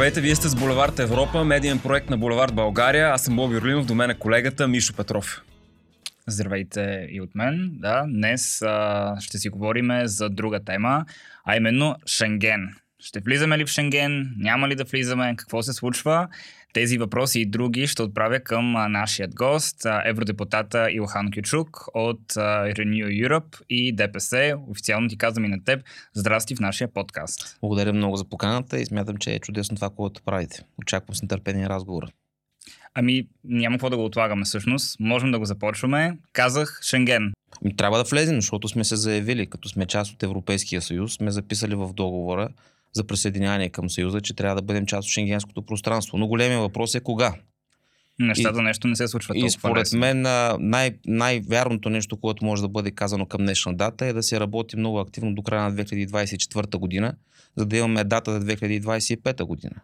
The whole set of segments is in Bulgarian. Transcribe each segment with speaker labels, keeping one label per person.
Speaker 1: Здравейте, вие сте с Булевард Европа, медиен проект на Булевард България. Аз съм Боби Орлинов, до мен е колегата Мишо Петров.
Speaker 2: Здравейте и от мен. Да, днес а, ще си говорим за друга тема, а именно Шенген. Ще влизаме ли в Шенген? Няма ли да влизаме? Какво се случва? Тези въпроси и други ще отправя към нашият гост, евродепутата Илхан Кючук от Renew Europe и ДПС. Официално ти казвам и на теб. Здрасти в нашия подкаст.
Speaker 3: Благодаря много за поканата и смятам, че е чудесно това, което правите. Очаквам с нетърпение разговора.
Speaker 2: Ами, няма какво да го отлагаме всъщност. Можем да го започваме. Казах Шенген.
Speaker 3: Ами, трябва да влезем, защото сме се заявили, като сме част от Европейския съюз, сме записали в договора за присъединяване към Съюза, че трябва да бъдем част от шенгенското пространство. Но големия въпрос е кога.
Speaker 2: Нещата и, нещо не се случва толкова
Speaker 3: И според мен най- най-вярното нещо, което може да бъде казано към днешна дата е да се работи много активно до края на 2024 година, за да имаме дата за 2025 година.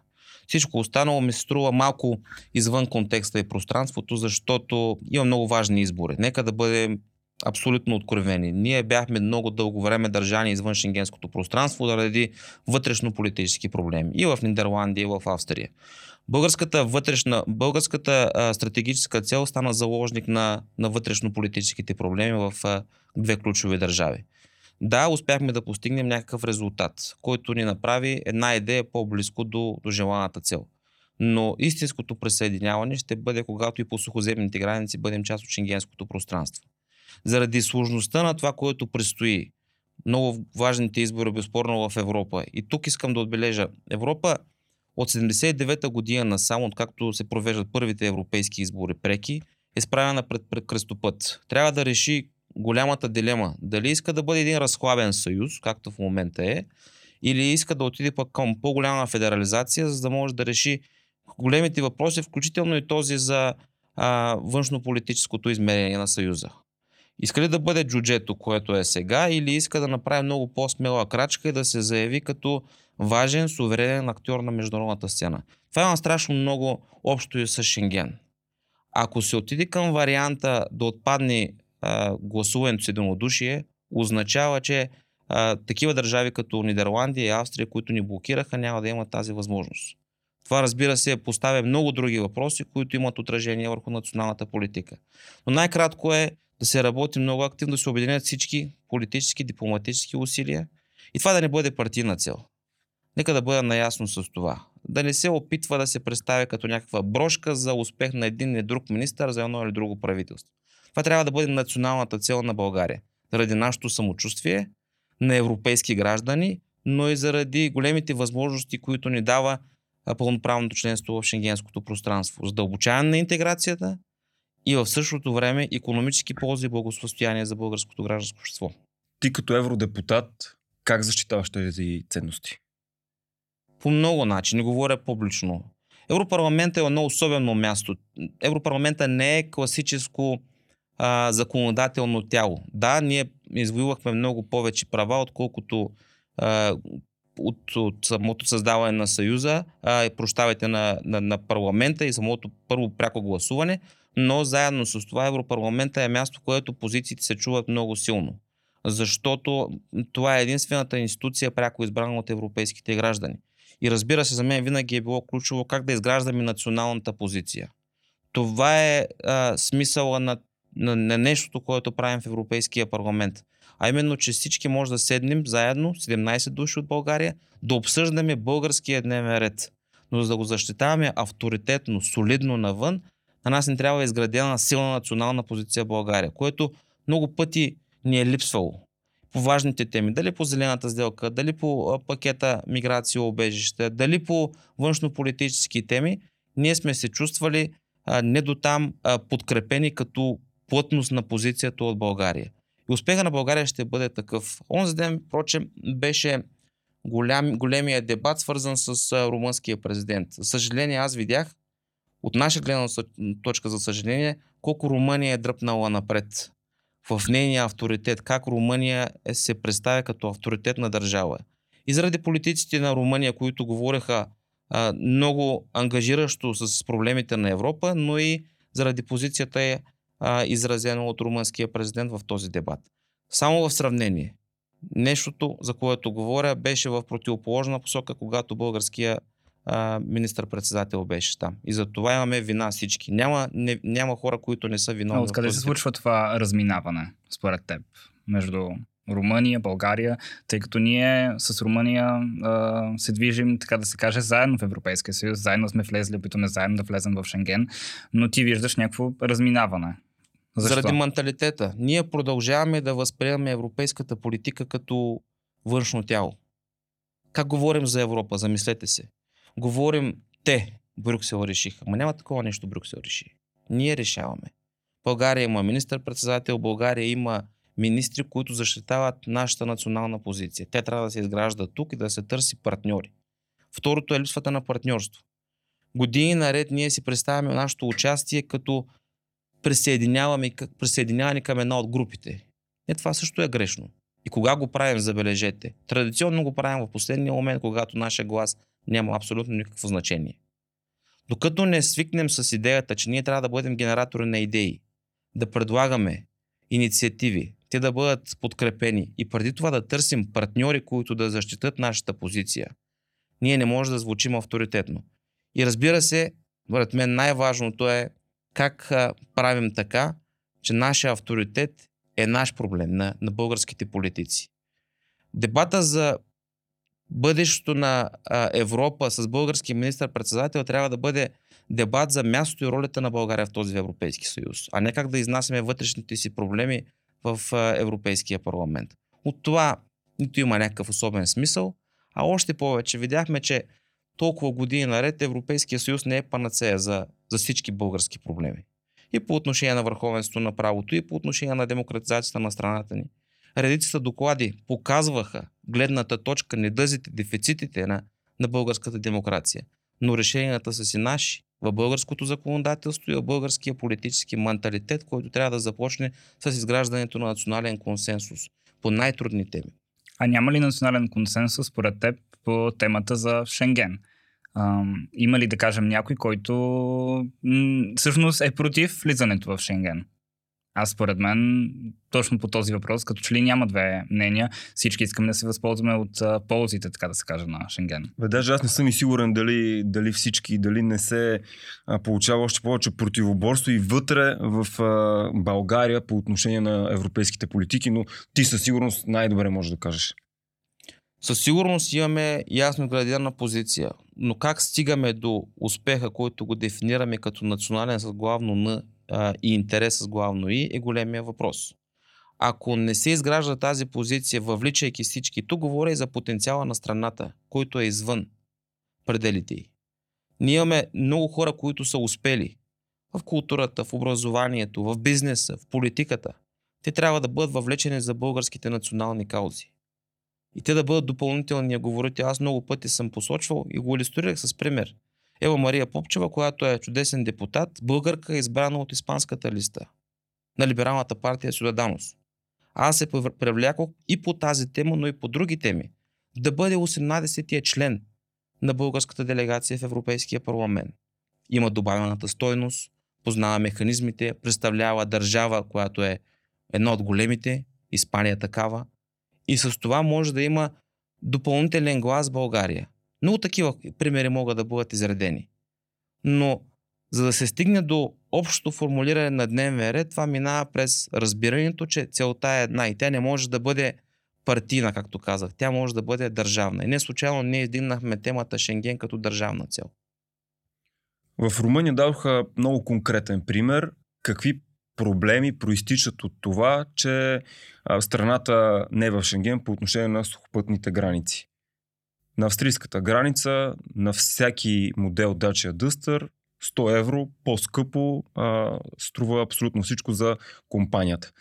Speaker 3: Всичко останало ми се струва малко извън контекста и пространството, защото има много важни избори. Нека да бъдем абсолютно откровени. Ние бяхме много дълго време държани извън шенгенското пространство заради вътрешно-политически проблеми. И в Нидерландия, и в Австрия. Българската, вътрешна, българската а, стратегическа цел стана заложник на, на вътрешно-политическите проблеми в а, две ключови държави. Да, успяхме да постигнем някакъв резултат, който ни направи една идея по-близко до, до желаната цел. Но истинското присъединяване ще бъде, когато и по сухоземните граници бъдем част от шенгенското пространство. Заради сложността на това, което предстои, много важните избори, безспорно в Европа. И тук искам да отбележа, Европа от 79-та година насам, откакто се провеждат първите европейски избори преки, е справена пред, пред кръстопът. Трябва да реши голямата дилема. Дали иска да бъде един разхлабен съюз, както в момента е, или иска да отиде пък към по-голяма федерализация, за да може да реши големите въпроси, включително и този за а, външно-политическото измерение на Съюза. Иска ли да бъде джуджето, което е сега, или иска да направи много по-смела крачка и да се заяви като важен, суверенен актьор на международната сцена. Това има страшно много общо и с Шенген. Ако се отиде към варианта да отпадне а, гласуването с единодушие, означава, че а, такива държави като Нидерландия и Австрия, които ни блокираха, няма да имат тази възможност. Това, разбира се, поставя много други въпроси, които имат отражение върху националната политика. Но най-кратко е да се работи много активно, да се обединят всички политически, дипломатически усилия и това да не бъде партийна цел. Нека да бъда наясно с това. Да не се опитва да се представя като някаква брошка за успех на един или друг министър за едно или друго правителство. Това трябва да бъде националната цел на България. Заради нашето самочувствие на европейски граждани, но и заради големите възможности, които ни дава пълноправното членство в шенгенското пространство. Задълбочаване на интеграцията и в същото време економически ползи и благосостояние за българското гражданско общество.
Speaker 1: Ти като евродепутат, как защитаваш тези ценности?
Speaker 3: По много начини, говоря публично. Европарламента е едно особено място. Европарламента не е класическо а, законодателно тяло. Да, ние извоювахме много повече права, отколкото а, от, от самото създаване на Съюза, а, прощавайте на, на, на парламента и самото първо пряко гласуване, но заедно с това Европарламента е място, което позициите се чуват много силно. Защото това е единствената институция, пряко избрана от европейските граждани. И разбира се, за мен винаги е било ключово как да изграждаме националната позиция. Това е а, смисъла на, на, на нещото, което правим в Европейския парламент. А именно, че всички може да седнем заедно, 17 души от България, да обсъждаме българския дневен ред. Но за да го защитаваме авторитетно, солидно навън, на нас не трябва изградена силна национална позиция в България, което много пъти ни е липсвало по важните теми. Дали по зелената сделка, дали по пакета миграция, обежище, дали по външно-политически теми, ние сме се чувствали а, не до там а, подкрепени като плътност на позицията от България. И успеха на България ще бъде такъв. Онзи ден, впрочем, беше голям, големия дебат, свързан с а, румънския президент. Съжаление, аз видях, от наша гледна точка, за съжаление, колко Румъния е дръпнала напред в нейния авторитет, как Румъния е, се представя като авторитетна държава. И заради политиците на Румъния, които говореха а, много ангажиращо с проблемите на Европа, но и заради позицията е а, изразена от румънския президент в този дебат. Само в сравнение. Нещото, за което говоря, беше в противоположна посока, когато българския министър-председател беше там. И за това имаме вина всички. Няма, не, няма хора, които не са
Speaker 2: А
Speaker 3: виновни. в
Speaker 2: откъде се случва това разминаване, според теб, между Румъния, България, тъй като ние с Румъния а, се движим, така да се каже, заедно в Европейския съюз, заедно сме влезли, опитваме заедно да влезем в Шенген, но ти виждаш някакво разминаване. Защо?
Speaker 3: Заради менталитета. Ние продължаваме да възприемаме европейската политика като външно тяло. Как говорим за Европа? Замислете се. Говорим те, Брюксел решиха. Ма няма такова нещо Брюксел реши. Ние решаваме. България има министър-председател, България има министри, които защитават нашата национална позиция. Те трябва да се изграждат тук и да се търси партньори. Второто е липсвата на партньорство. Години наред ние си представяме нашето участие като присъединяваме, присъединяване към една от групите. Е, това също е грешно. И кога го правим, забележете. Традиционно го правим в последния момент, когато нашия глас няма абсолютно никакво значение. Докато не свикнем с идеята, че ние трябва да бъдем генератори на идеи, да предлагаме инициативи, те да бъдат подкрепени и преди това да търсим партньори, които да защитат нашата позиция, ние не може да звучим авторитетно. И разбира се, според мен най-важното е как правим така, че нашия авторитет е наш проблем на, на българските политици. Дебата за бъдещето на а, Европа с български министър-председател трябва да бъде дебат за мястото и ролята на България в този Европейски съюз, а не как да изнасяме вътрешните си проблеми в а, Европейския парламент. От това нито има някакъв особен смисъл, а още повече видяхме, че толкова години наред Европейския съюз не е панацея за, за всички български проблеми. И по отношение на върховенството на правото, и по отношение на демократизацията на страната ни. Редицата доклади показваха гледната точка, недъзите, дефицитите на, на българската демокрация. Но решенията са си наши в българското законодателство и в българския политически менталитет, който трябва да започне с изграждането на национален консенсус по най-трудни теми.
Speaker 2: А няма ли национален консенсус според теб по темата за Шенген? Ам, има ли, да кажем, някой, който м- всъщност е против влизането в Шенген? Аз според мен, точно по този въпрос, като че ли няма две мнения, всички искаме да се възползваме от а, ползите, така да се каже, на Шенген.
Speaker 1: Бе, даже аз не съм и сигурен дали, дали всички, дали не се а, получава още повече противоборство и вътре в а, България по отношение на европейските политики, но ти със сигурност най-добре можеш да кажеш.
Speaker 3: Със сигурност имаме ясно градирана позиция, но как стигаме до успеха, който го дефинираме като национален с главно Н а, и интерес с главно И, е големия въпрос. Ако не се изгражда тази позиция, въвличайки всички, тук говоря и за потенциала на страната, който е извън пределите й. Ние имаме много хора, които са успели в културата, в образованието, в бизнеса, в политиката. Те трябва да бъдат въвлечени за българските национални каузи и те да бъдат допълнителни говорите. Аз много пъти съм посочвал и го иллюстрирах с пример. Ева Мария Попчева, която е чудесен депутат, българка избрана от испанската листа на либералната партия Сюдаданос. Аз се привлякох и по тази тема, но и по други теми. Да бъде 18-тия член на българската делегация в Европейския парламент. Има добавената стойност, познава механизмите, представлява държава, която е една от големите, Испания такава, и с това може да има допълнителен глас в България. Много такива примери могат да бъдат изредени. Но за да се стигне до общото формулиране на дневния ред, това минава през разбирането, че целта е една и тя не може да бъде партийна, както казах. Тя може да бъде държавна. И не случайно ние издигнахме темата Шенген като държавна цел.
Speaker 1: В Румъния дадоха много конкретен пример. Какви проблеми проистичат от това, че страната не е в Шенген по отношение на сухопътните граници. На австрийската граница, на всяки модел Dacia Duster, 100 евро по-скъпо а, струва абсолютно всичко за компанията.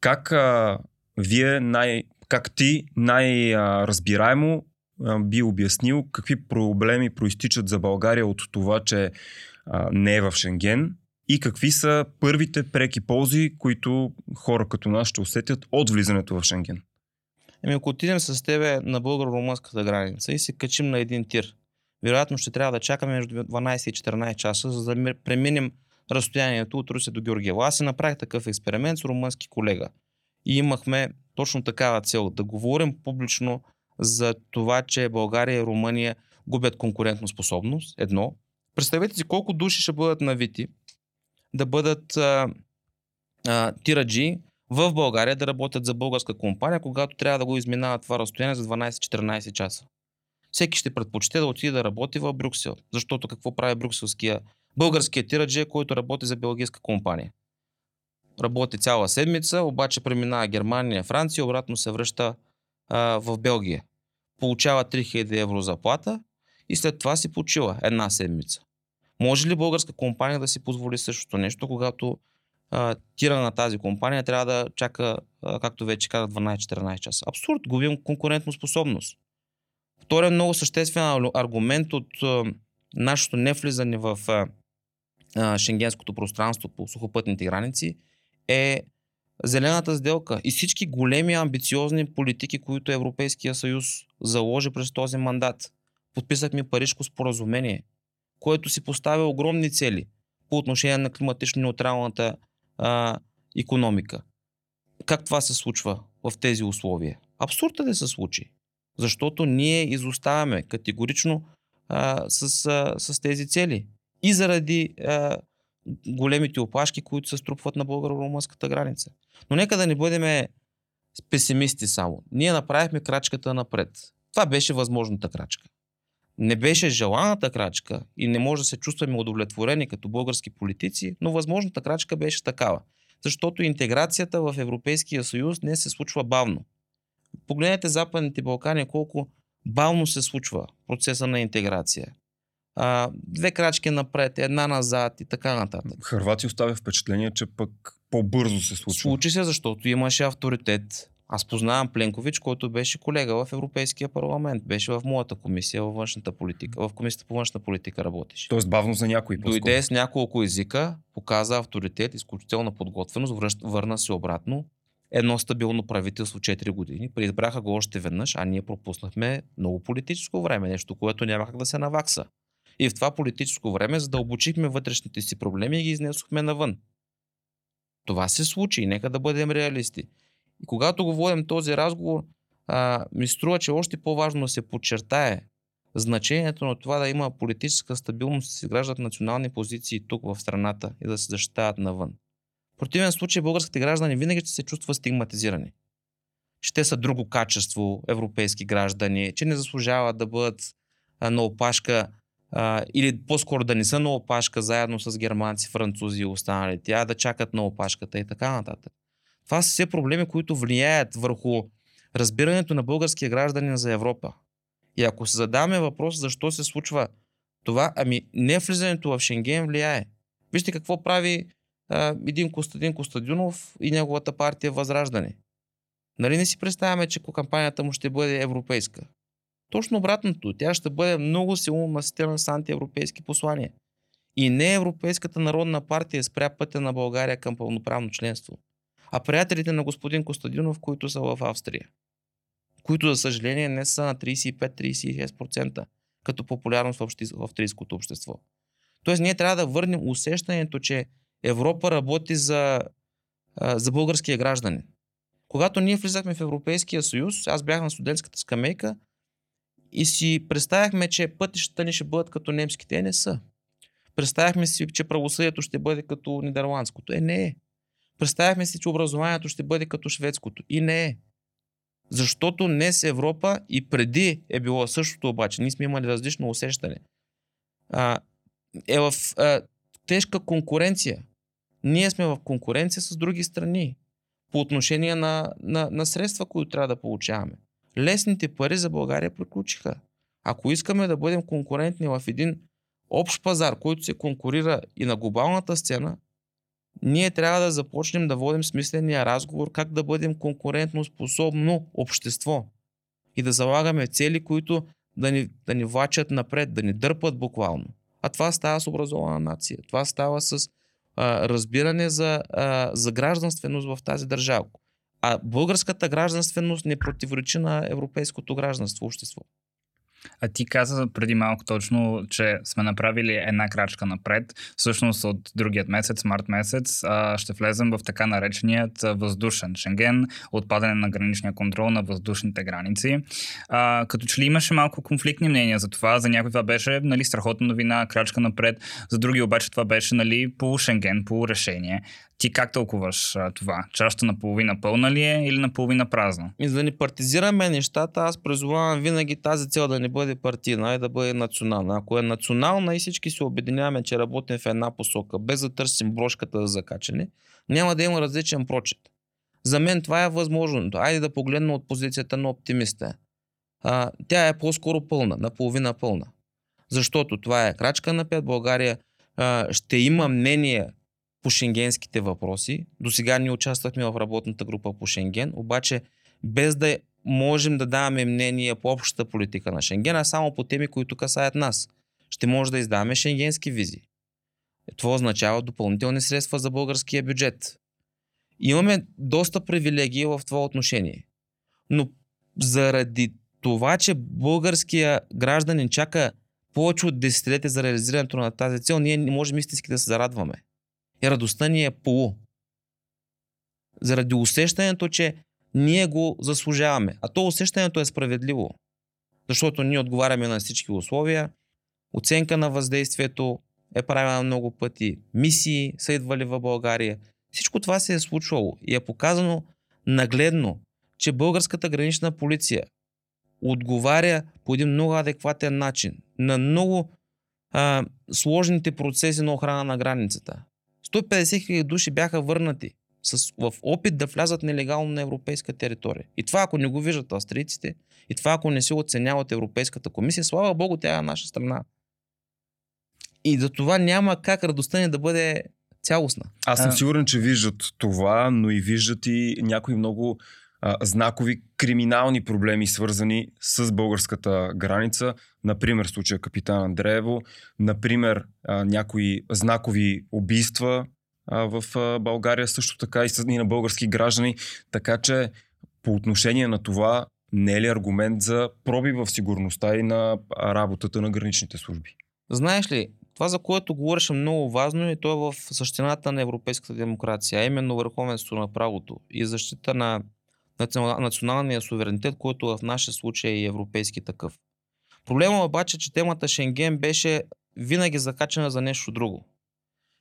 Speaker 1: Как а, вие най, как ти най-разбираемо би обяснил какви проблеми проистичат за България от това, че а, не е в Шенген и какви са първите преки ползи, които хора като нас ще усетят от влизането в Шенген?
Speaker 3: Еми, ако отидем с тебе на българо-румънската граница и се качим на един тир, вероятно ще трябва да чакаме между 12 и 14 часа, за да преминем разстоянието от Руси до Георгиево. Аз си направих такъв експеримент с румънски колега и имахме точно такава цел да говорим публично за това, че България и Румъния губят конкурентно способност. Едно. Представете си колко души ще бъдат навити да бъдат а, а, тираджи в България да работят за българска компания, когато трябва да го изминават това разстояние за 12-14 часа. Всеки ще предпочете да отиде да работи в Брюксел, защото какво прави брюкселския, българския тирадже, който работи за белгийска компания. Работи цяла седмица, обаче преминава Германия, Франция, обратно се връща а, в Белгия. Получава 3000 евро заплата и след това си почива една седмица. Може ли българска компания да си позволи същото нещо, когато тира на тази компания трябва да чака, както вече казах, 12-14 часа? Абсурд, губим конкурентно способност. Вторият много съществен аргумент от а, нашето невлизане в шенгенското пространство по сухопътните граници е зелената сделка и всички големи амбициозни политики, които Европейския съюз заложи през този мандат. Подписахме Парижко споразумение, което си поставя огромни цели по отношение на климатично неутралната а, економика. Как това се случва в тези условия? Абсурд е да се случи. Защото ние изоставяме категорично а, с, а, с тези цели. И заради а, големите опашки, които се струпват на българо-румънската граница. Но нека да не бъдем песимисти само. Ние направихме крачката напред. Това беше възможната крачка. Не беше желаната крачка и не може да се чувстваме удовлетворени като български политици, но възможната крачка беше такава. Защото интеграцията в Европейския съюз не се случва бавно. Погледнете Западните Балкани колко бавно се случва процеса на интеграция. А, две крачки напред, една назад и така нататък.
Speaker 1: Харватия оставя впечатление, че пък по-бързо се случва.
Speaker 3: Случи се, защото имаше авторитет. Аз познавам Пленкович, който беше колега в Европейския парламент. Беше в моята комисия във външната политика. В комисията по външна политика работеше.
Speaker 1: Тоест бавно за някой.
Speaker 3: Дойде с няколко езика, показа авторитет, изключителна подготвеност, върна се обратно. Едно стабилно правителство 4 години. Преизбраха го още веднъж, а ние пропуснахме много политическо време, нещо, което няма как да се навакса. И в това политическо време задълбочихме вътрешните си проблеми и ги изнесохме навън. Това се случи и нека да бъдем реалисти. И когато го водим този разговор, а, ми струва, че още по-важно да се подчертае значението на това да има политическа стабилност, да се изграждат национални позиции тук в страната и да се защитават навън. В противен случай българските граждани винаги ще се чувстват стигматизирани. Че те са друго качество, европейски граждани, че не заслужават да бъдат на опашка а, или по-скоро да не са на опашка заедно с германци, французи и останалите, а да чакат на опашката и така нататък. Това са все проблеми, които влияят върху разбирането на българския гражданин за Европа. И ако се задаме въпрос защо се случва това, ами не влизането в Шенген влияе. Вижте какво прави а, един Костадин Костадинов и неговата партия Възраждане. Нали не си представяме, че кампанията му ще бъде европейска? Точно обратното. Тя ще бъде много силно наситена с антиевропейски послания. И не Европейската народна партия спря пътя на България към пълноправно членство, а приятелите на господин Костадинов, които са в Австрия, които за съжаление не са на 35-36% като популярност в, австрийското общество. Тоест ние трябва да върнем усещането, че Европа работи за, за българския гражданин. Когато ние влизахме в Европейския съюз, аз бях на студентската скамейка, и си представяхме, че пътищата ни ще бъдат като немските. Е, не са. Представяхме си, че правосъдието ще бъде като нидерландското. Е, не е. Представяхме си, че образованието ще бъде като шведското. И не е. Защото днес Европа и преди е било същото обаче. Ние сме имали различно усещане. А, е в а, тежка конкуренция. Ние сме в конкуренция с други страни по отношение на, на, на средства, които трябва да получаваме лесните пари за България приключиха. Ако искаме да бъдем конкурентни в един общ пазар, който се конкурира и на глобалната сцена, ние трябва да започнем да водим смисления разговор как да бъдем конкурентно способно общество и да залагаме цели, които да ни, да ни влачат напред, да ни дърпат буквално. А това става с образована нация. Това става с а, разбиране за, а, за гражданственост в тази държава. А българската гражданственост не противоречи на европейското гражданство, общество.
Speaker 2: А ти каза преди малко точно, че сме направили една крачка напред. Всъщност от другият месец, март месец, ще влезем в така нареченият въздушен Шенген, отпадане на граничния контрол на въздушните граници. А, като че ли имаше малко конфликтни мнения за това, за някой това беше нали, страхотна новина, крачка напред, за други обаче това беше нали, по Шенген, по решение. Ти как тълкуваш а, това? Чашата наполовина пълна ли е или наполовина празна?
Speaker 3: И за да не партизираме нещата, аз призовавам винаги тази цел да не бъде партийна, и да бъде национална. Ако е национална и всички се обединяваме, че работим в една посока, без да търсим брошката за закачане, няма да има различен прочет. За мен това е възможното. Айде да погледнем от позицията на оптимиста. А, тя е по-скоро пълна, наполовина пълна. Защото това е крачка напред. България а, ще има мнение по шенгенските въпроси. До сега ние участвахме в работната група по Шенген, обаче без да можем да даваме мнение по общата политика на Шенген, а само по теми, които касаят нас. Ще може да издаваме шенгенски визи. Това означава допълнителни средства за българския бюджет. Имаме доста привилегии в това отношение. Но заради това, че българския гражданин чака повече от десетилетия за реализирането на тази цел, ние не можем истински да се зарадваме. И радостта ни е полу. Заради усещането, че ние го заслужаваме. А то усещането е справедливо. Защото ние отговаряме на всички условия. Оценка на въздействието е правена много пъти. Мисии са идвали в България. Всичко това се е случвало и е показано нагледно, че българската гранична полиция отговаря по един много адекватен начин на много а, сложните процеси на охрана на границата. 150 хиляди души бяха върнати с, в опит да влязат нелегално на европейска територия. И това ако не го виждат австрийците, и това ако не се оценяват Европейската комисия, слава Богу, тя е наша страна. И за това няма как радостта ни да бъде цялостна.
Speaker 1: Аз съм сигурен, че виждат това, но и виждат и някои много знакови криминални проблеми, свързани с българската граница. Например, случая Капитан Андреево, например, някои знакови убийства в България, също така и, и на български граждани. Така че по отношение на това не е ли аргумент за проби в сигурността и на работата на граничните служби?
Speaker 3: Знаеш ли, това, за което говориш е много важно и то е в същината на европейската демокрация, а именно върховенство на правото и защита на националния суверенитет, който в нашия случай е европейски такъв. Проблема обаче, че темата Шенген беше винаги закачана за нещо друго.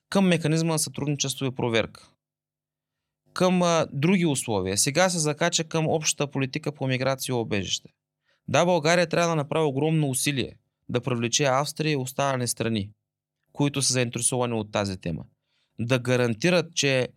Speaker 3: Към механизма на сътрудничество и проверка. Към а, други условия. Сега се закача към общата политика по миграция и обежище. Да, България трябва да направи огромно усилие да привлече Австрия и останали страни, които са заинтересовани от тази тема. Да гарантират, че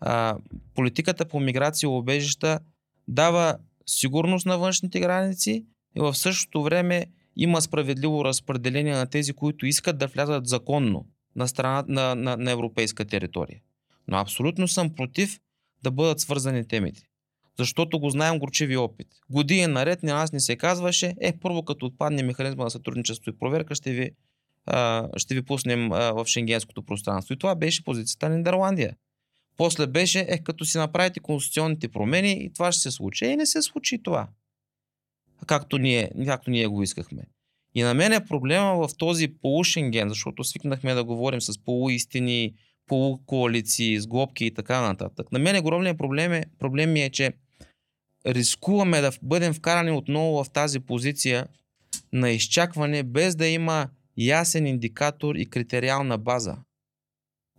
Speaker 3: а, политиката по миграция и обежища дава сигурност на външните граници и в същото време има справедливо разпределение на тези, които искат да влязат законно на, страна, на, на, на европейска територия. Но абсолютно съм против да бъдат свързани темите. Защото го знаем горчиви опит. Години наред на нас не се казваше, е, първо като отпадне механизма на сътрудничество и проверка, ще ви, а, ще ви пуснем а, в шенгенското пространство. И това беше позицията на Нидерландия. После беше, е, като си направите конституционните промени и това ще се случи. И не се случи това. Както ние, както ние го искахме. И на мен е проблема в този полушенген, защото свикнахме да говорим с полуистини, полукоалиции, сглобки и така нататък. На мен огромният проблем е, проблем е, че рискуваме да бъдем вкарани отново в тази позиция на изчакване, без да има ясен индикатор и критериална база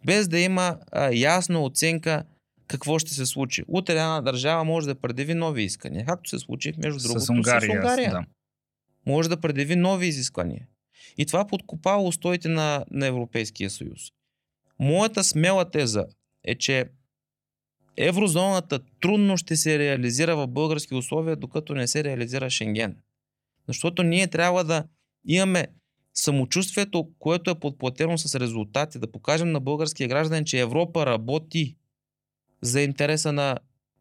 Speaker 3: без да има а, ясна оценка какво ще се случи. Утре една държава може да предяви нови искания, както се случи между другото
Speaker 2: с Унгария.
Speaker 3: С Унгария.
Speaker 2: Да.
Speaker 3: Може да предяви нови изисквания. И това подкопава устоите на, на Европейския съюз. Моята смела теза е, че еврозоната трудно ще се реализира в български условия, докато не се реализира Шенген. Защото ние трябва да имаме самочувствието, което е подплатено с резултати, да покажем на българския граждан, че Европа работи за интереса на,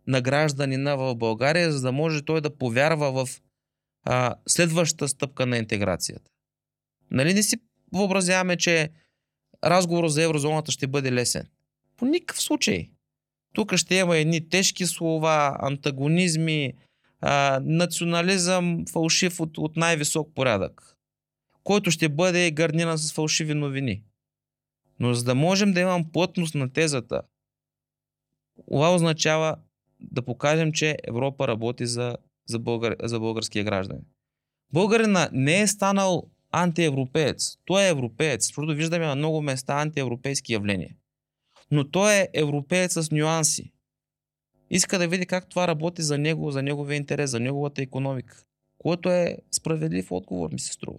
Speaker 3: на гражданина в България, за да може той да повярва в а, следващата стъпка на интеграцията. Нали не си въобразяваме, че разговорът за еврозоната ще бъде лесен? По никакъв случай. Тук ще има едни тежки слова, антагонизми, а, национализъм фалшив от, от най-висок порядък, който ще бъде гарниран с фалшиви новини. Но за да можем да имам плътност на тезата, това означава да покажем, че Европа работи за, за, българ, за българския гражданин. Българина не е станал антиевропеец. Той е европеец, защото виждаме на много места антиевропейски явления. Но той е европеец с нюанси. Иска да види как това работи за него, за неговия интерес, за неговата економика. Което е справедлив отговор, ми се струва.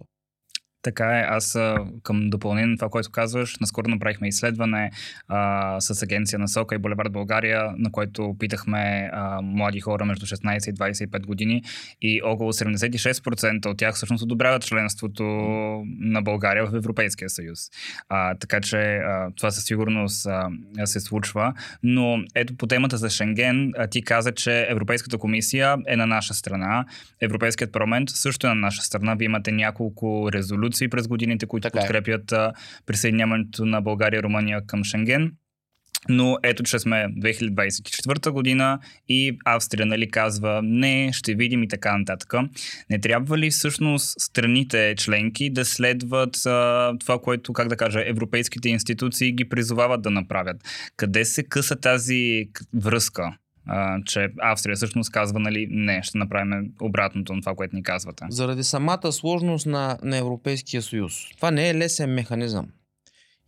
Speaker 2: Така е. Аз към допълнение на това, което казваш, наскоро направихме изследване а, с агенция на Сока и Булевард България, на което питахме а, млади хора между 16 и 25 години и около 76% от тях всъщност одобряват членството на България в Европейския съюз. А, така че а, това със сигурност а, се случва. Но ето по темата за Шенген, а, ти каза, че Европейската комисия е на наша страна. Европейският парламент също е на наша страна. Вие имате няколко резолюции институции през годините, които така е. подкрепят е. присъединяването на България и Румъния към Шенген. Но ето, че сме 2024 година и Австрия нали, казва не, ще видим и така нататък. Не трябва ли всъщност страните членки да следват а, това, което, как да кажа, европейските институции ги призовават да направят? Къде се къса тази връзка? Че Австрия всъщност казва, нали, не, ще направим обратното на това, което ни казвате.
Speaker 3: Заради самата сложност на, на Европейския съюз. Това не е лесен механизъм.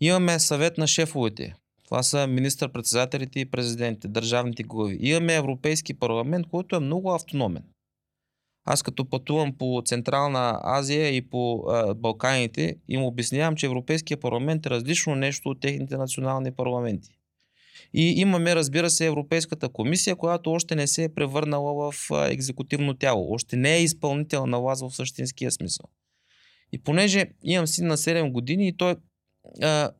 Speaker 3: Имаме съвет на шефовете. Това са министър-председателите и президентите, държавните глави. Имаме Европейски парламент, който е много автономен. Аз като пътувам по Централна Азия и по а, Балканите им обяснявам, че Европейския парламент е различно нещо от техните национални парламенти. И имаме, разбира се, Европейската комисия, която още не се е превърнала в екзекутивно тяло. Още не е изпълнителна власт в същинския смисъл. И понеже имам син на 7 години и той а,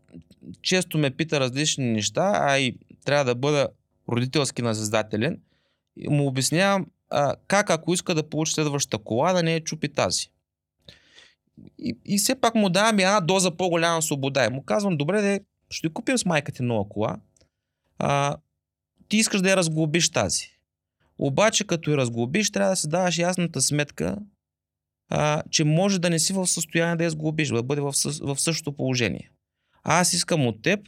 Speaker 3: често ме пита различни неща, а и трябва да бъда родителски назиздателен, му обяснявам а, как ако иска да получи следващата кола, да не е чупи тази. И, и все пак му давам една доза по-голяма свобода. И му казвам, добре, де, ще купим с майка ти нова кола, а, ти искаш да я разглобиш тази. Обаче като я разглобиш, трябва да се даваш ясната сметка, а, че може да не си в състояние да я сглобиш, да бъде в, в същото положение. Аз искам от теб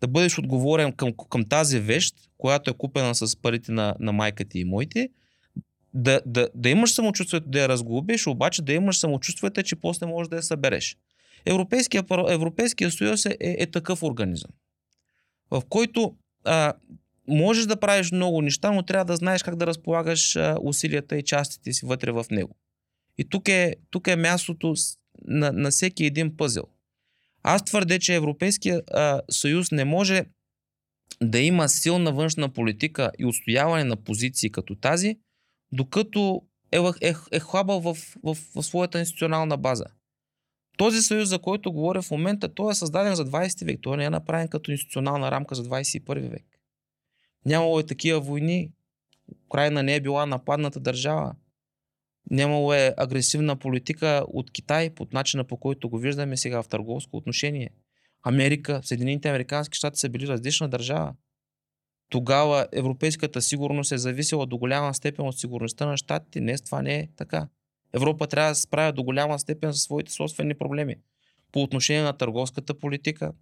Speaker 3: да бъдеш отговорен към, към тази вещ, която е купена с парите на, на майка ти и моите, да, да, да имаш самочувствието да я разглобиш, обаче да имаш самочувствието, че после можеш да я събереш. Европейския, Европейския съюз е, е, е такъв организъм, в който а, можеш да правиш много неща, но трябва да знаеш как да разполагаш а, усилията и частите си вътре в него. И тук е, тук е мястото на, на всеки един пъзел. Аз твърдя, че Европейския а, съюз не може да има силна външна политика и отстояване на позиции като тази, докато е, е, е хлабал в, в, в своята институционална база. Този съюз, за който говоря в момента, той е създаден за 20 век. Той не е направен като институционална рамка за 21 век. Нямало е такива войни. Украина не е била нападната държава. Нямало е агресивна политика от Китай под начина по който го виждаме сега в търговско отношение. Америка, Съединените Американски щати са били различна държава. Тогава европейската сигурност е зависела до голяма степен от сигурността на щатите. Днес това не е така. Европа трябва да се справя до голяма степен със своите собствени проблеми. По отношение на търговската политика,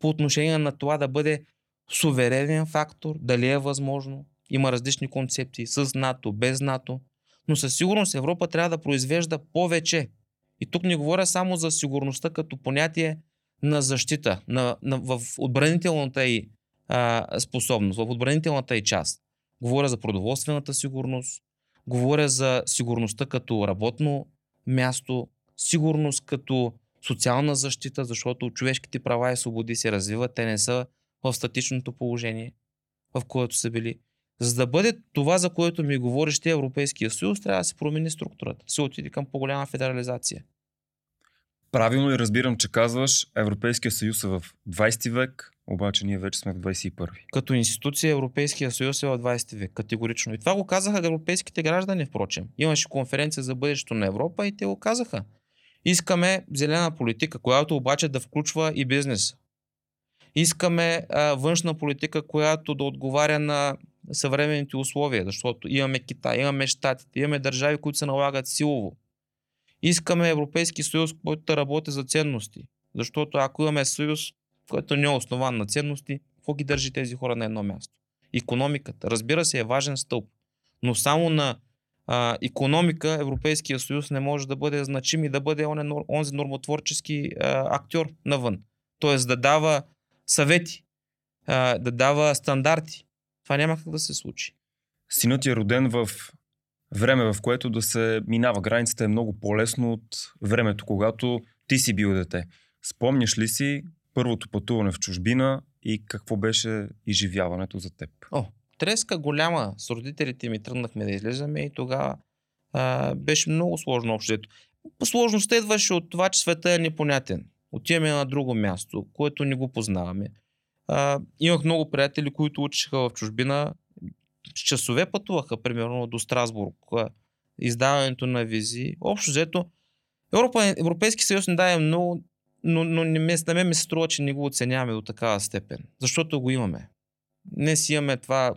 Speaker 3: по отношение на това да бъде суверенен фактор, дали е възможно. Има различни концепции с НАТО, без НАТО. Но със сигурност Европа трябва да произвежда повече. И тук не говоря само за сигурността като понятие на защита, на, на, в отбранителната и способност, в отбранителната и част. Говоря за продоволствената сигурност, Говоря за сигурността като работно място, сигурност като социална защита, защото човешките права и свободи се развиват, те не са в статичното положение, в което са били. За да бъде това, за което ми говориш ти Европейския съюз, трябва да се промени структурата, се отиде към по-голяма федерализация.
Speaker 1: Правилно и разбирам, че казваш, Европейския съюз е в 20 век, обаче ние вече сме в 21.
Speaker 3: Като институция Европейския съюз е в 20 век, категорично. И това го казаха европейските граждани, впрочем. Имаше конференция за бъдещето на Европа и те го казаха. Искаме зелена политика, която обаче да включва и бизнес. Искаме а, външна политика, която да отговаря на съвременните условия, защото имаме Китай, имаме Штатите, имаме държави, които се налагат силово. Искаме Европейски съюз, който да работи за ценности. Защото ако имаме съюз, който не е основан на ценности, какво ги държи тези хора на едно място? Економиката, разбира се, е важен стълб. Но само на а, економика Европейския съюз не може да бъде значим и да бъде он, онзи нормотворчески а, актьор навън. Тоест да дава съвети, а, да дава стандарти. Това няма как да се случи.
Speaker 1: Синът е роден в време, в което да се минава границата е много по-лесно от времето, когато ти си бил дете. Спомняш ли си първото пътуване в чужбина и какво беше изживяването за теб?
Speaker 3: О, треска голяма. С родителите ми тръгнахме да излизаме и тогава а, беше много сложно общото. Сложността идваше от това, че света е непонятен. Отиваме на друго място, което не го познаваме. А, имах много приятели, които учиха в чужбина. С часове пътуваха, примерно, до Страсбург. Издаването на визи. Общо взето, Европа, Европейски съюз не даде много, но, но не, на мен ми се струва, че не го оценяваме до такава степен. Защото го имаме. Днес имаме това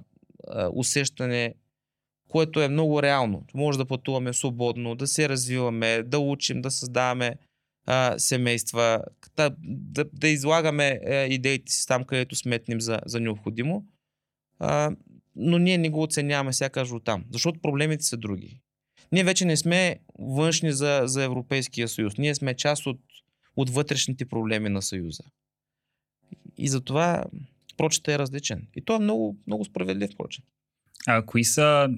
Speaker 3: а, усещане, което е много реално. Може да пътуваме свободно, да се развиваме, да учим, да създаваме а, семейства, да, да, да излагаме а, идеите си там, където сметнем за, за необходимо. А, но ние не го оценяваме сякаш от там, защото проблемите са други. Ние вече не сме външни за, за Европейския съюз. Ние сме част от, от вътрешните проблеми на съюза. И затова прочета е различен. И то е много, много справедлив прочет.
Speaker 2: А кои са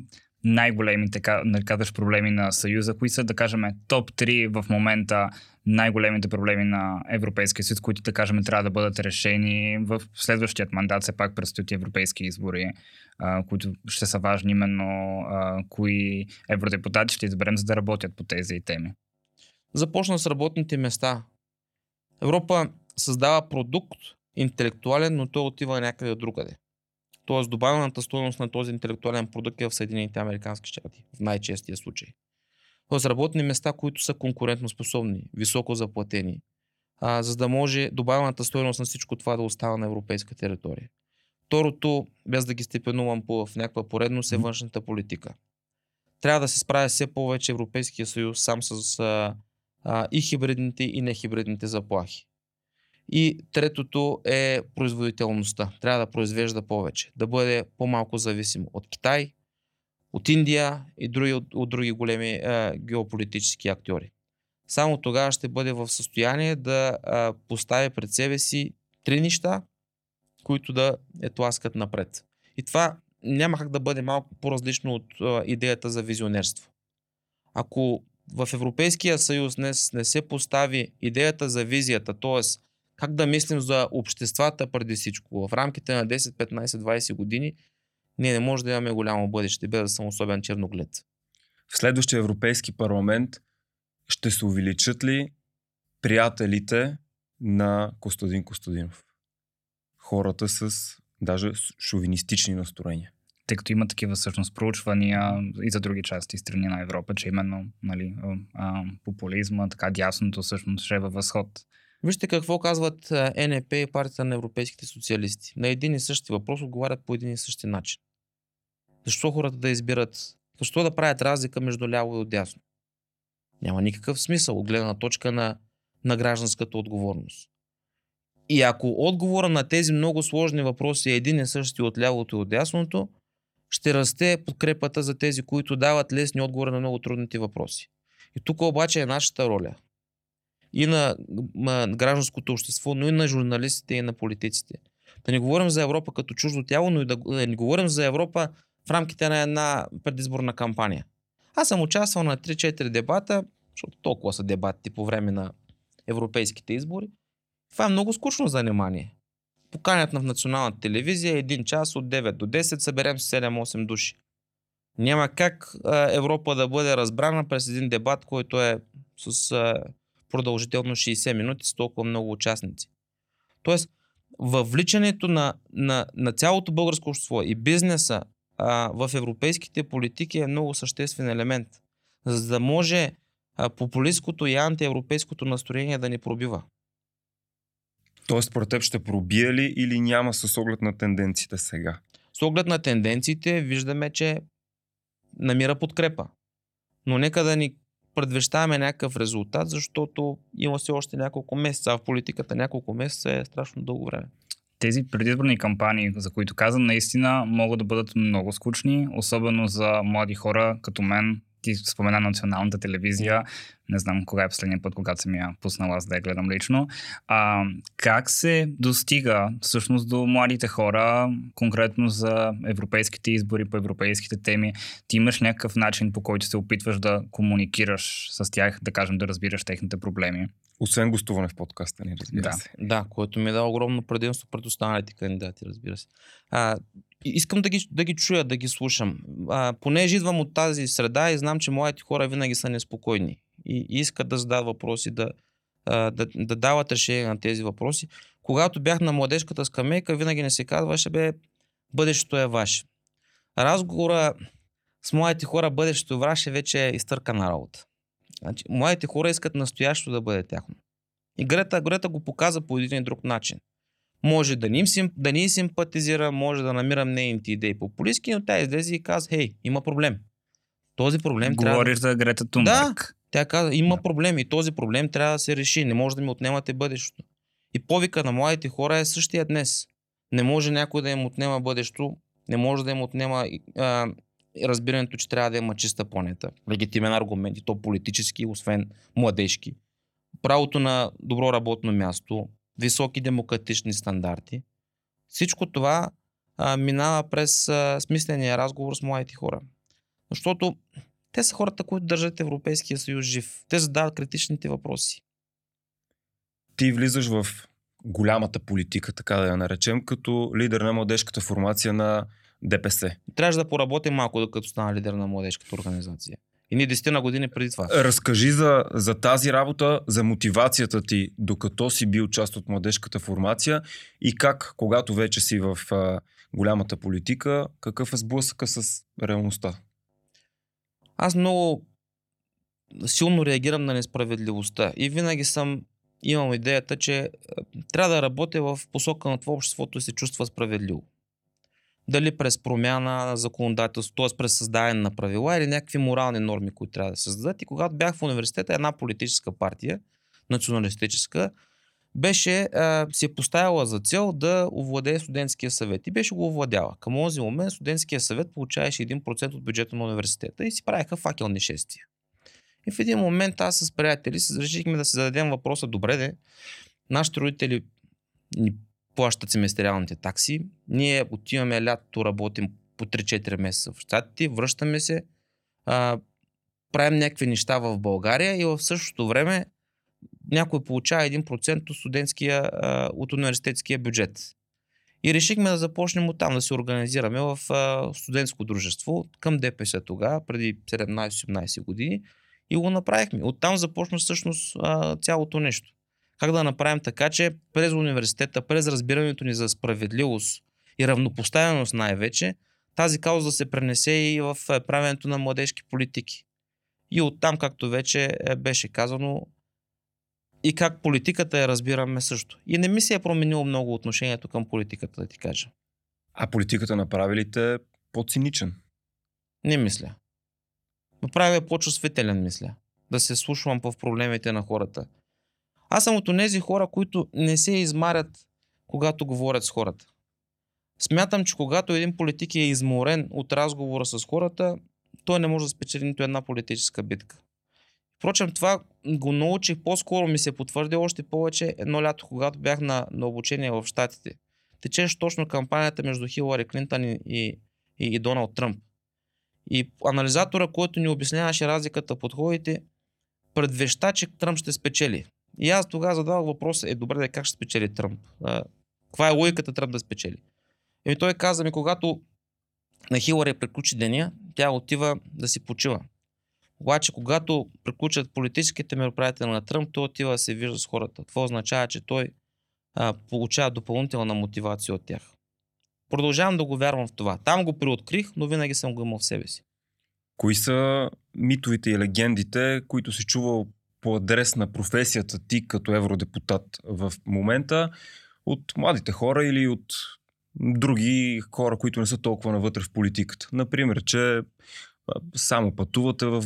Speaker 2: най-големите, да казваш, проблеми на Съюза? Кои са, да кажем, топ 3 в момента най-големите проблеми на Европейския съюз, които, да кажем, трябва да бъдат решени в следващият мандат? Все пак предстоят европейски избори, а, които ще са важни именно а, кои евродепутати ще изберем, за да работят по тези теми.
Speaker 3: Започна с работните места. Европа създава продукт, интелектуален, но той отива някъде другаде. Тоест добавената стоеност на този интелектуален продукт е в Съединените Американски щати, в най-честия случай. Тоест работни места, които са конкурентно способни, високо заплатени, а, за да може добавената стоеност на всичко това да остава на европейска територия. Второто, без да ги степенувам по, в някаква поредност, е външната политика. Трябва да се справя все повече Европейския съюз сам с а, а, и хибридните и нехибридните заплахи. И третото е производителността. Трябва да произвежда повече, да бъде по-малко зависим от Китай, от Индия и други, от, от други големи е, геополитически актьори. Само тогава ще бъде в състояние да е, постави пред себе си три неща, които да е тласкат напред. И това няма как да бъде малко по-различно от е, идеята за визионерство. Ако в Европейския съюз днес не се постави идеята за визията, т.е как да мислим за обществата преди всичко. В рамките на 10, 15, 20 години ние не може да имаме голямо бъдеще, без да съм особен черноглед.
Speaker 1: В следващия Европейски парламент ще се увеличат ли приятелите на Костадин Костадинов? Хората с даже шовинистични настроения
Speaker 2: тъй като има такива всъщност проучвания и за други части страни на Европа, че именно нали, а, популизма, така дясното всъщност ще е във възход.
Speaker 3: Вижте какво казват НЕП и партията на европейските социалисти. На един и същи въпрос отговарят по един и същи начин. Защо хората да избират? Защо да правят разлика между ляво и отдясно? Няма никакъв смисъл от гледна точка на, на гражданската отговорност. И ако отговора на тези много сложни въпроси е един и същи от лявото и от дясното, ще расте подкрепата за тези, които дават лесни отговори на много трудните въпроси. И тук обаче е нашата роля и на, гражданското общество, но и на журналистите и на политиците. Да не говорим за Европа като чуждо тяло, но и да, да не говорим за Европа в рамките на една предизборна кампания. Аз съм участвал на 3-4 дебата, защото толкова са дебатите по време на европейските избори. Това е много скучно занимание. Поканят на в националната телевизия един час от 9 до 10, съберем с 7-8 души. Няма как а, Европа да бъде разбрана през един дебат, който е с а, продължително 60 минути с толкова много участници. Тоест, въвличането на, на, на цялото българско общество и бизнеса а, в европейските политики е много съществен елемент, за да може а, популистското и антиевропейското настроение да ни пробива.
Speaker 1: Тоест, според теб ще пробие ли или няма с оглед на тенденциите сега?
Speaker 3: С оглед на тенденциите виждаме, че намира подкрепа. Но нека да ни предвещаваме някакъв резултат, защото има си още няколко месеца, а в политиката няколко месеца е страшно дълго време.
Speaker 2: Тези предизборни кампании, за които казвам, наистина могат да бъдат много скучни, особено за млади хора като мен, ти спомена националната телевизия, не знам кога е последния път, когато съм я пуснала аз да я гледам лично. А, как се достига всъщност до младите хора, конкретно за европейските избори по европейските теми? Ти имаш някакъв начин по който се опитваш да комуникираш с тях, да кажем да разбираш техните проблеми?
Speaker 1: Освен гостуване в подкаста ни, разбира
Speaker 2: Да.
Speaker 1: се.
Speaker 3: Да, което ми е дава огромно предимство пред останалите кандидати, разбира се. А, искам да ги, да ги чуя, да ги слушам. А, понеже идвам от тази среда и знам, че моите хора винаги са неспокойни и, и искат да задават въпроси, да, а, да, да дават решение на тези въпроси. Когато бях на младежката скамейка, винаги не се казваше, бе, бъдещето е ваше. Разговора с младите хора, бъдещето е ваше, вече е изтъркана работа. Значи, младите хора искат настоящо да бъде тяхно. И Грета, Грета го показа по един и друг начин. Може да ни, да ни симпатизира, може да намирам нейните идеи популистски, но тя излезе и каза, хей, има проблем. Този проблем трябва да...
Speaker 2: Говориш за Грета Тунберг.
Speaker 3: Тя каза, има
Speaker 2: Да.
Speaker 3: проблем и този проблем трябва да се реши. Не може да ми отнемате бъдещето. И повика на младите хора е същия днес. Не може някой да им отнема бъдещето, не може да им отнема а, разбирането, че трябва да има чиста планета. Легитимен аргумент и то политически, освен младежки. Правото на добро работно място, високи демократични стандарти. Всичко това а, минава през а, смисления разговор с младите хора. Защото те са хората, които държат Европейския съюз жив. Те задават критичните въпроси.
Speaker 1: Ти влизаш в голямата политика, така да я наречем, като лидер на младежката формация на ДПС.
Speaker 3: Трябваше да поработим малко, докато стана лидер на младежката организация. И ние 10 на години преди това.
Speaker 1: Разкажи за, за тази работа, за мотивацията ти, докато си бил част от младежката формация и как, когато вече си в а, голямата политика, какъв е сблъсъка с реалността?
Speaker 3: Аз много силно реагирам на несправедливостта и винаги съм имам идеята, че трябва да работя в посока на това обществото да се чувства справедливо. Дали през промяна на законодателство, т.е. през създаване на правила или някакви морални норми, които трябва да създадат. И когато бях в университета, една политическа партия, националистическа, беше а, си е поставила за цел да овладее студентския съвет и беше го овладяла. Към този момент студентския съвет получаваше 1% от бюджета на университета и си правиха факелни шествия. И в един момент аз с приятели се решихме да се зададем въпроса, добре де, нашите родители ни плащат семестриалните такси, ние отиваме лятото, работим по 3-4 месеца в щатите, връщаме се, а, правим някакви неща в България и в същото време някой получава 1% от студентския, а, от университетския бюджет. И решихме да започнем оттам да се организираме в а, студентско дружество към ДПС тогава, преди 17-18 години. И го направихме. Оттам започна всъщност а, цялото нещо. Как да направим така, че през университета, през разбирането ни за справедливост и равнопоставеност най-вече, тази кауза да се пренесе и в е, правенето на младежки политики. И оттам, както вече е, беше казано, и как политиката я разбираме също. И не ми се е променило много отношението към политиката, да ти кажа.
Speaker 1: А политиката направи ли те по-циничен?
Speaker 3: Не мисля. Направя по-чувствителен, мисля. Да се слушвам в проблемите на хората. Аз съм от тези хора, които не се измарят, когато говорят с хората. Смятам, че когато един политик е изморен от разговора с хората, той не може да спечели нито една политическа битка. Впрочем, това го научих, по-скоро ми се потвърди още повече едно лято, когато бях на, на обучение в Штатите. Течеше точно кампанията между Хилари Клинтън и, и, и, Доналд Тръмп. И анализатора, който ни обясняваше разликата подходите, предвеща, че Тръмп ще спечели. И аз тогава задавах въпроса, е добре, как ще спечели Тръмп? А, каква е логиката Тръмп да спечели? И той каза ми, когато на Хилари приключи деня, тя отива да си почива. Обаче, когато приключат политическите мероприятия на Тръмп, той отива да се вижда с хората. Това означава, че той а, получава допълнителна мотивация от тях. Продължавам да го вярвам в това. Там го приоткрих, но винаги съм го имал в себе си.
Speaker 1: Кои са митовите и легендите, които си чувал по адрес на професията ти като евродепутат в момента от младите хора или от други хора, които не са толкова навътре в политиката. Например, че само пътувате в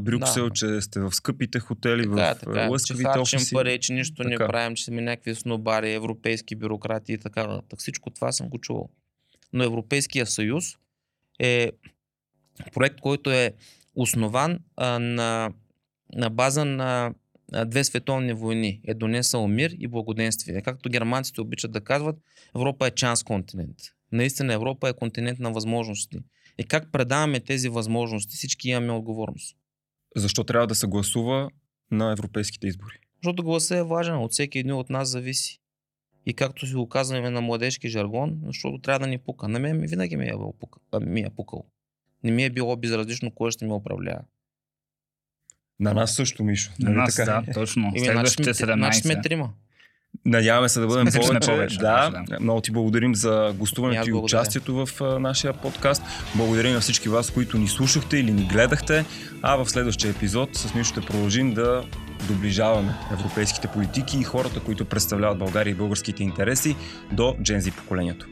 Speaker 1: Брюксел,
Speaker 3: Да.
Speaker 1: че сте в скъпите хотели,
Speaker 3: Така, е,
Speaker 1: в
Speaker 3: така, е. че
Speaker 1: лъскавите офиси.
Speaker 3: пари, че нищо не
Speaker 1: Така.
Speaker 3: правим, че сме някакви снобари, европейски бюрократи и така нататък. Всичко това съм го чувал. Но Европейския съюз е проект, който е основан а, на, на база на две световни войни. Е донесъл мир и благоденствие. Както германците обичат да казват, Европа е чанс континент. Наистина Европа е континент на възможности. И как предаваме тези възможности, всички имаме отговорност.
Speaker 1: Защо трябва да се гласува на европейските избори?
Speaker 3: Защото гласа е важен, от всеки един от нас зависи. И както си го казваме на младежки жаргон, защото трябва да ни пука. На мен ми винаги ми е, пука, ми е пукал. Не ми е било безразлично кой ще ме управлява.
Speaker 1: На нас също, Мишо.
Speaker 2: На
Speaker 1: нали
Speaker 2: нас,
Speaker 1: така?
Speaker 2: да, точно.
Speaker 3: Значи
Speaker 2: Следващите
Speaker 3: сме, значи сме
Speaker 2: 17.
Speaker 3: трима.
Speaker 1: Надяваме се да бъдем повече.
Speaker 2: повече,
Speaker 1: да,
Speaker 2: да.
Speaker 1: много ти благодарим за гостуването и участието в а, нашия подкаст. Благодарим на всички вас, които ни слушахте или ни гледахте. А в следващия епизод с Мишо ще продължим да доближаваме европейските политики и хората, които представляват България и българските интереси до джензи поколението.